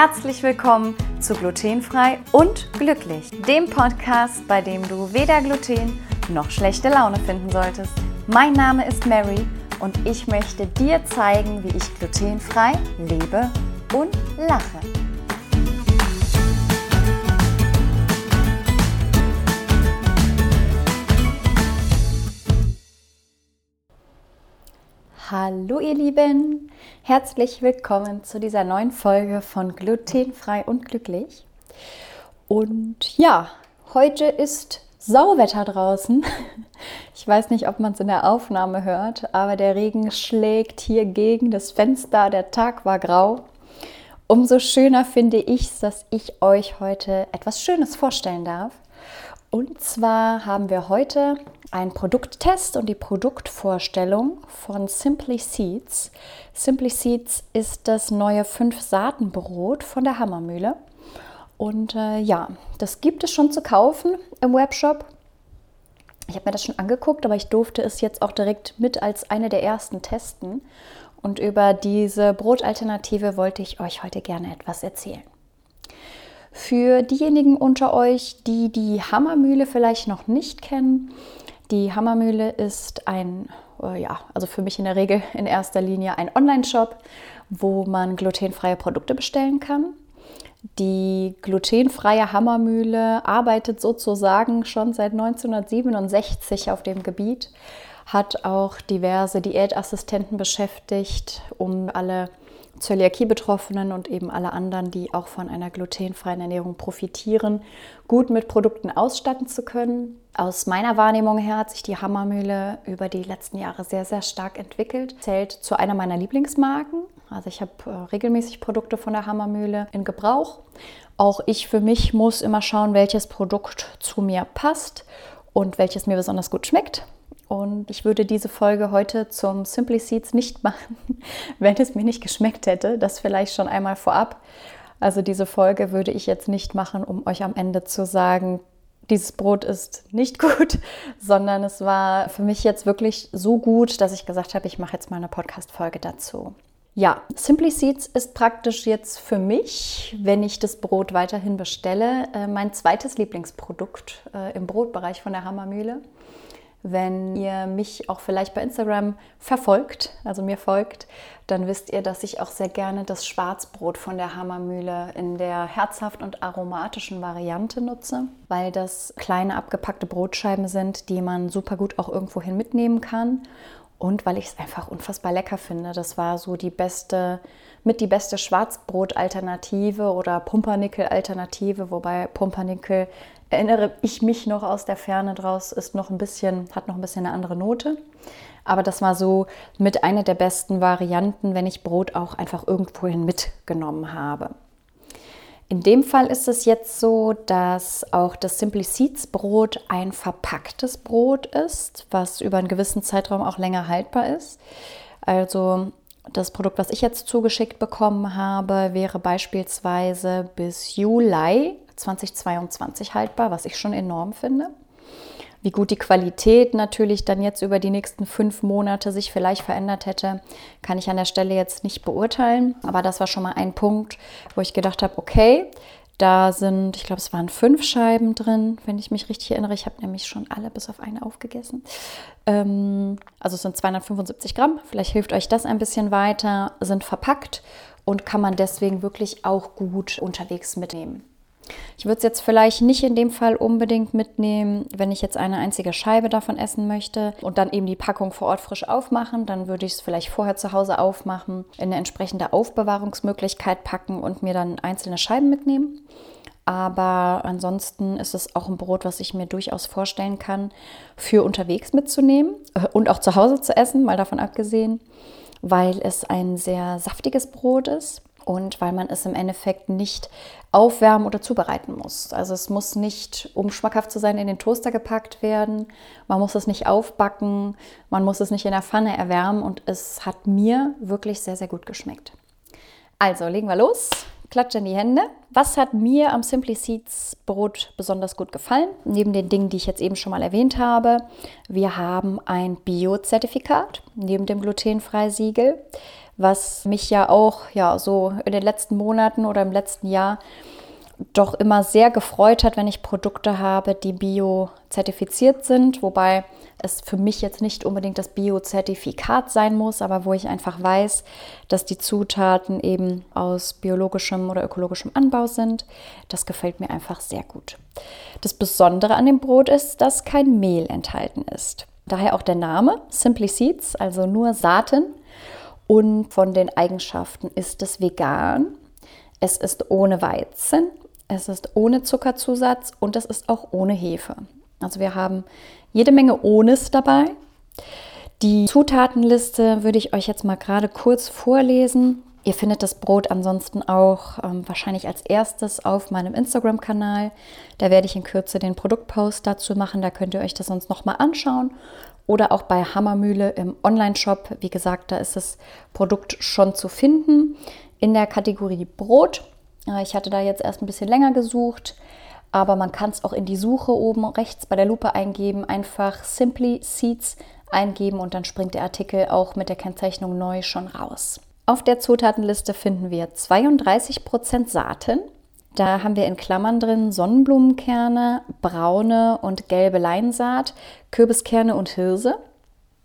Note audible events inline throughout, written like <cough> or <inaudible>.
Herzlich willkommen zu Glutenfrei und Glücklich, dem Podcast, bei dem du weder Gluten noch schlechte Laune finden solltest. Mein Name ist Mary und ich möchte dir zeigen, wie ich glutenfrei lebe und lache. Hallo ihr Lieben, herzlich willkommen zu dieser neuen Folge von Glutenfrei und Glücklich. Und ja, heute ist Sauwetter draußen. <laughs> Ich weiß nicht, ob man es in der Aufnahme hört, aber der Regen schlägt hier gegen das Fenster, der Tag war grau. Umso schöner finde ich es, dass ich euch heute etwas Schönes vorstellen darf. Und zwar haben wir heute einen Produkttest und die Produktvorstellung von Simply Seeds. Simply Seeds ist das neue 5-Saaten-Brot von der Hammermühle. Und äh, ja, das gibt es schon zu kaufen im Webshop. Ich habe mir das schon angeguckt, aber ich durfte es jetzt auch direkt mit als eine der ersten testen. Und über diese Brotalternative wollte ich euch heute gerne etwas erzählen. Für diejenigen unter euch, die die Hammermühle vielleicht noch nicht kennen, die Hammermühle ist ein, äh, ja, also für mich in der Regel in erster Linie ein Online-Shop, wo man glutenfreie Produkte bestellen kann. Die glutenfreie Hammermühle arbeitet sozusagen schon seit 1967 auf dem Gebiet, hat auch diverse Diätassistenten beschäftigt, um alle Zöliakie-Betroffenen und eben alle anderen, die auch von einer glutenfreien Ernährung profitieren, gut mit Produkten ausstatten zu können. Aus meiner Wahrnehmung her hat sich die Hammermühle über die letzten Jahre sehr, sehr stark entwickelt. Zählt zu einer meiner Lieblingsmarken. Also ich habe äh, regelmäßig Produkte von der Hammermühle in Gebrauch. Auch ich für mich muss immer schauen, welches Produkt zu mir passt und welches mir besonders gut schmeckt. Und ich würde diese Folge heute zum Simply Seeds nicht machen, <laughs> wenn es mir nicht geschmeckt hätte. Das vielleicht schon einmal vorab. Also diese Folge würde ich jetzt nicht machen, um euch am Ende zu sagen, dieses Brot ist nicht <laughs> gut, sondern es war für mich jetzt wirklich so gut, dass ich gesagt habe, ich mache jetzt mal eine Podcast-Folge dazu. Ja, Simply Seeds ist praktisch jetzt für mich, wenn ich das Brot weiterhin bestelle, äh, mein zweites Lieblingsprodukt äh, im Brotbereich von der Hammermühle. Wenn ihr mich auch vielleicht bei Instagram verfolgt, also mir folgt, dann wisst ihr, dass ich auch sehr gerne das Schwarzbrot von der Hammermühle in der herzhaft und aromatischen Variante nutze, weil das kleine abgepackte Brotscheiben sind, die man super gut auch irgendwohin mitnehmen kann und weil ich es einfach unfassbar lecker finde. Das war so die beste, mit die beste Schwarzbrot-Alternative oder Pumpernickel-Alternative, wobei Pumpernickel erinnere ich mich noch aus der Ferne draus, ist noch ein bisschen, hat noch ein bisschen eine andere Note. Aber das war so mit einer der besten Varianten, wenn ich Brot auch einfach irgendwohin mitgenommen habe. In dem Fall ist es jetzt so, dass auch das Simply Seeds Brot ein verpacktes Brot ist, was über einen gewissen Zeitraum auch länger haltbar ist. Also das Produkt, was ich jetzt zugeschickt bekommen habe, wäre beispielsweise bis Juli 2022 haltbar, was ich schon enorm finde. Wie gut die Qualität natürlich dann jetzt über die nächsten fünf Monate sich vielleicht verändert hätte, kann ich an der Stelle jetzt nicht beurteilen. Aber das war schon mal ein Punkt, wo ich gedacht habe, okay, da sind, ich glaube, es waren fünf Scheiben drin, wenn ich mich richtig erinnere. Ich habe nämlich schon alle bis auf eine aufgegessen. Ähm, also es sind 275 Gramm. Vielleicht hilft euch das ein bisschen weiter. Sind verpackt und kann man deswegen wirklich auch gut unterwegs mitnehmen. Ich würde es jetzt vielleicht nicht in dem Fall unbedingt mitnehmen, wenn ich jetzt eine einzige Scheibe davon essen möchte und dann eben die Packung vor Ort frisch aufmachen. Dann würde ich es vielleicht vorher zu Hause aufmachen, in eine entsprechende Aufbewahrungsmöglichkeit packen und mir dann einzelne Scheiben mitnehmen. Aber ansonsten ist es auch ein Brot, was ich mir durchaus vorstellen kann, für unterwegs mitzunehmen äh, und auch zu Hause zu essen, mal davon abgesehen, weil es ein sehr saftiges Brot ist und weil man es im Endeffekt nicht aufwärmen oder zubereiten muss. Also es muss nicht, um schmackhaft zu sein, in den Toaster gepackt werden. Man muss es nicht aufbacken, man muss es nicht in der Pfanne erwärmen und es hat mir wirklich sehr, sehr gut geschmeckt. Also legen wir los. Klatsch in die Hände. Was hat mir am Simply Seeds Brot besonders gut gefallen? Neben den Dingen, die ich jetzt eben schon mal erwähnt habe. Wir haben ein Bio-Zertifikat neben dem glutenfrei Siegel was mich ja auch ja so in den letzten Monaten oder im letzten Jahr doch immer sehr gefreut hat, wenn ich Produkte habe, die bio-zertifiziert sind, wobei es für mich jetzt nicht unbedingt das Bio-Zertifikat sein muss, aber wo ich einfach weiß, dass die Zutaten eben aus biologischem oder ökologischem Anbau sind. Das gefällt mir einfach sehr gut. Das Besondere an dem Brot ist, dass kein Mehl enthalten ist. Daher auch der Name Simply Seeds, also nur Saaten. Und von den Eigenschaften ist es vegan. Es ist ohne Weizen, es ist ohne Zuckerzusatz und es ist auch ohne Hefe. Also wir haben jede Menge Ohnes dabei. Die Zutatenliste würde ich euch jetzt mal gerade kurz vorlesen. Ihr findet das Brot ansonsten auch ähm, wahrscheinlich als erstes auf meinem Instagram-Kanal. Da werde ich in Kürze den Produktpost dazu machen. Da könnt ihr euch das sonst nochmal anschauen. Oder auch bei Hammermühle im Online-Shop. Wie gesagt, da ist das Produkt schon zu finden in der Kategorie Brot. Ich hatte da jetzt erst ein bisschen länger gesucht, aber man kann es auch in die Suche oben rechts bei der Lupe eingeben, einfach Simply Seeds eingeben und dann springt der Artikel auch mit der Kennzeichnung neu schon raus. Auf der Zutatenliste finden wir 32% Saaten. Da haben wir in Klammern drin Sonnenblumenkerne, braune und gelbe Leinsaat, Kürbiskerne und Hirse.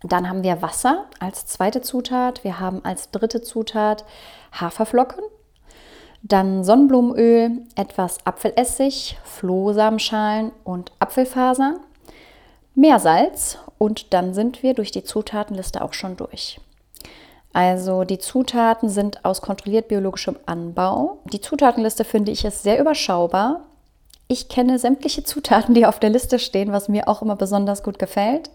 Dann haben wir Wasser als zweite Zutat. Wir haben als dritte Zutat Haferflocken. Dann Sonnenblumenöl, etwas Apfelessig, Flohsamenschalen und Apfelfasern. Meersalz und dann sind wir durch die Zutatenliste auch schon durch. Also die Zutaten sind aus kontrolliert biologischem Anbau. Die Zutatenliste finde ich ist sehr überschaubar. Ich kenne sämtliche Zutaten, die auf der Liste stehen, was mir auch immer besonders gut gefällt.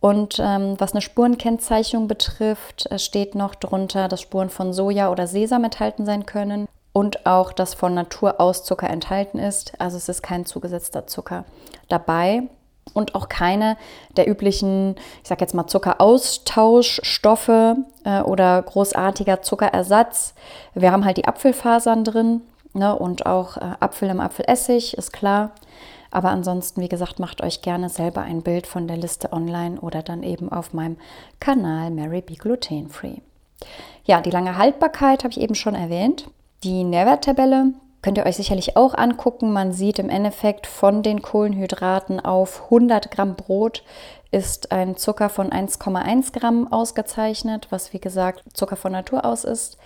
Und ähm, was eine Spurenkennzeichnung betrifft, steht noch drunter, dass Spuren von Soja oder Sesam enthalten sein können und auch, dass von Natur aus Zucker enthalten ist. Also es ist kein zugesetzter Zucker dabei und auch keine der üblichen, ich sage jetzt mal Zuckeraustauschstoffe äh, oder großartiger Zuckerersatz. Wir haben halt die Apfelfasern drin ne, und auch äh, Apfel im Apfelessig, ist klar. Aber ansonsten, wie gesagt, macht euch gerne selber ein Bild von der Liste online oder dann eben auf meinem Kanal Mary Be Gluten Free. Ja, die lange Haltbarkeit habe ich eben schon erwähnt. Die Nährwerttabelle Könnt ihr euch sicherlich auch angucken. Man sieht im Endeffekt von den Kohlenhydraten auf 100 Gramm Brot ist ein Zucker von 1,1 Gramm ausgezeichnet, was wie gesagt Zucker von Natur aus ist.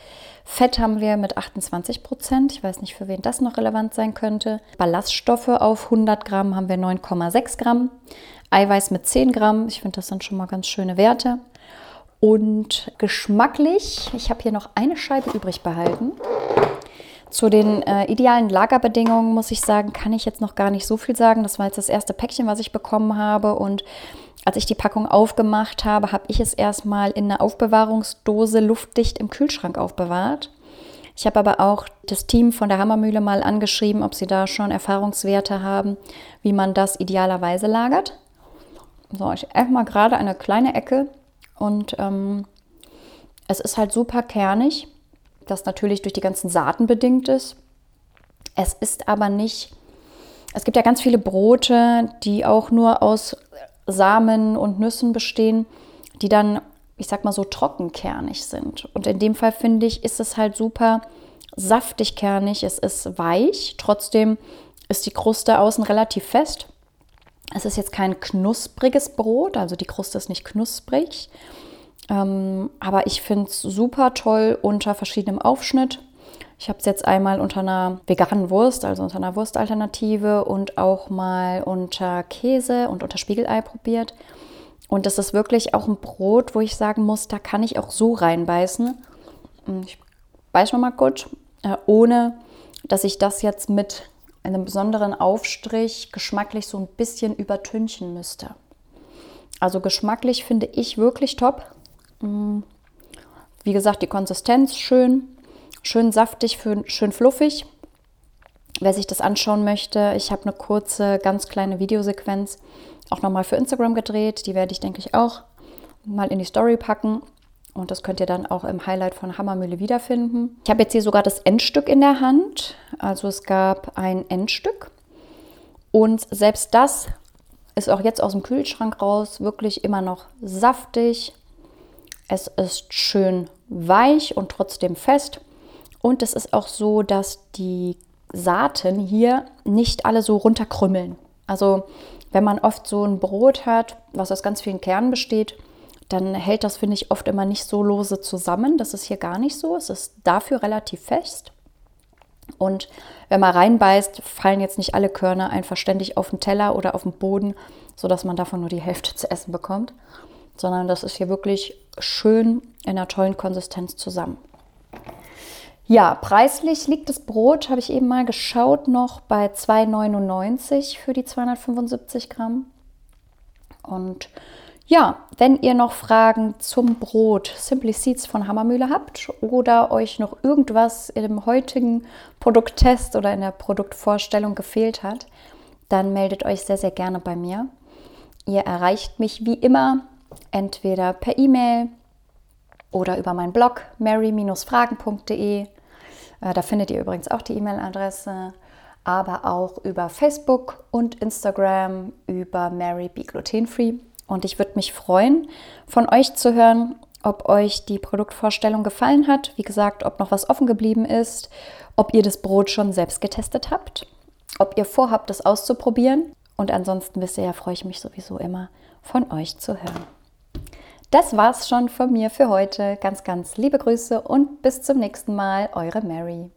Fett haben wir mit 28 Prozent. Ich weiß nicht, für wen das noch relevant sein könnte. Ballaststoffe auf 100 Gramm haben wir 9,6 Gramm. Eiweiß mit 10 Gramm. Ich finde, das sind schon mal ganz schöne Werte. Und geschmacklich, ich habe hier noch eine Scheibe übrig behalten. Zu den äh, idealen Lagerbedingungen muss ich sagen, kann ich jetzt noch gar nicht so viel sagen. Das war jetzt das erste Päckchen, was ich bekommen habe. Und als ich die Packung aufgemacht habe, habe ich es erstmal in einer Aufbewahrungsdose luftdicht im Kühlschrank aufbewahrt. Ich habe aber auch das Team von der Hammermühle mal angeschrieben, ob sie da schon Erfahrungswerte haben, wie man das idealerweise lagert. So, ich esse mal gerade eine kleine Ecke und ähm, es ist halt super kernig das natürlich durch die ganzen Saaten bedingt ist. Es ist aber nicht, es gibt ja ganz viele Brote, die auch nur aus Samen und Nüssen bestehen, die dann, ich sag mal so, trockenkernig sind. Und in dem Fall finde ich, ist es halt super saftig kernig, es ist weich, trotzdem ist die Kruste außen relativ fest. Es ist jetzt kein knuspriges Brot, also die Kruste ist nicht knusprig. Ähm, aber ich finde es super toll unter verschiedenem Aufschnitt. Ich habe es jetzt einmal unter einer veganen Wurst, also unter einer Wurstalternative und auch mal unter Käse und unter Spiegelei probiert. Und das ist wirklich auch ein Brot, wo ich sagen muss, da kann ich auch so reinbeißen. Hm, ich beiße noch mal gut, äh, ohne dass ich das jetzt mit einem besonderen Aufstrich geschmacklich so ein bisschen übertünchen müsste. Also geschmacklich finde ich wirklich top. Mm. Wie gesagt, die Konsistenz schön, schön saftig, schön fluffig. Wer sich das anschauen möchte, ich habe eine kurze, ganz kleine Videosequenz auch nochmal für Instagram gedreht. Die werde ich, denke ich, auch mal in die Story packen. Und das könnt ihr dann auch im Highlight von Hammermühle wiederfinden. Ich habe jetzt hier sogar das Endstück in der Hand. Also es gab ein Endstück. Und selbst das ist auch jetzt aus dem Kühlschrank raus wirklich immer noch saftig, es ist schön weich und trotzdem fest. Und es ist auch so, dass die Saaten hier nicht alle so runterkrümmeln. Also wenn man oft so ein Brot hat, was aus ganz vielen Kernen besteht, dann hält das, finde ich, oft immer nicht so lose zusammen. Das ist hier gar nicht so. Es ist dafür relativ fest. Und wenn man reinbeißt, fallen jetzt nicht alle Körner einfach ständig auf den Teller oder auf den Boden, sodass man davon nur die Hälfte zu essen bekommt, sondern das ist hier wirklich schön in einer tollen Konsistenz zusammen. Ja, preislich liegt das Brot, habe ich eben mal geschaut, noch bei 2,99 für die 275 Gramm. Und ja, wenn ihr noch Fragen zum Brot Simply Seeds von Hammermühle habt oder euch noch irgendwas im heutigen Produkttest oder in der Produktvorstellung gefehlt hat, dann meldet euch sehr, sehr gerne bei mir. Ihr erreicht mich wie immer entweder per E-Mail oder über meinen Blog mary-fragen.de äh, da findet ihr übrigens auch die E-Mail-Adresse, aber auch über Facebook und Instagram über Mary Be Glutenfree. Und ich würde mich freuen, von euch zu hören, ob euch die Produktvorstellung gefallen hat. Wie gesagt, ob noch was offen geblieben ist, ob ihr das Brot schon selbst getestet habt, ob ihr vorhabt, es auszuprobieren. Und ansonsten wisst ihr ja, freue ich mich sowieso immer, von euch zu hören. Das war's schon von mir für heute. Ganz, ganz liebe Grüße und bis zum nächsten Mal, eure Mary.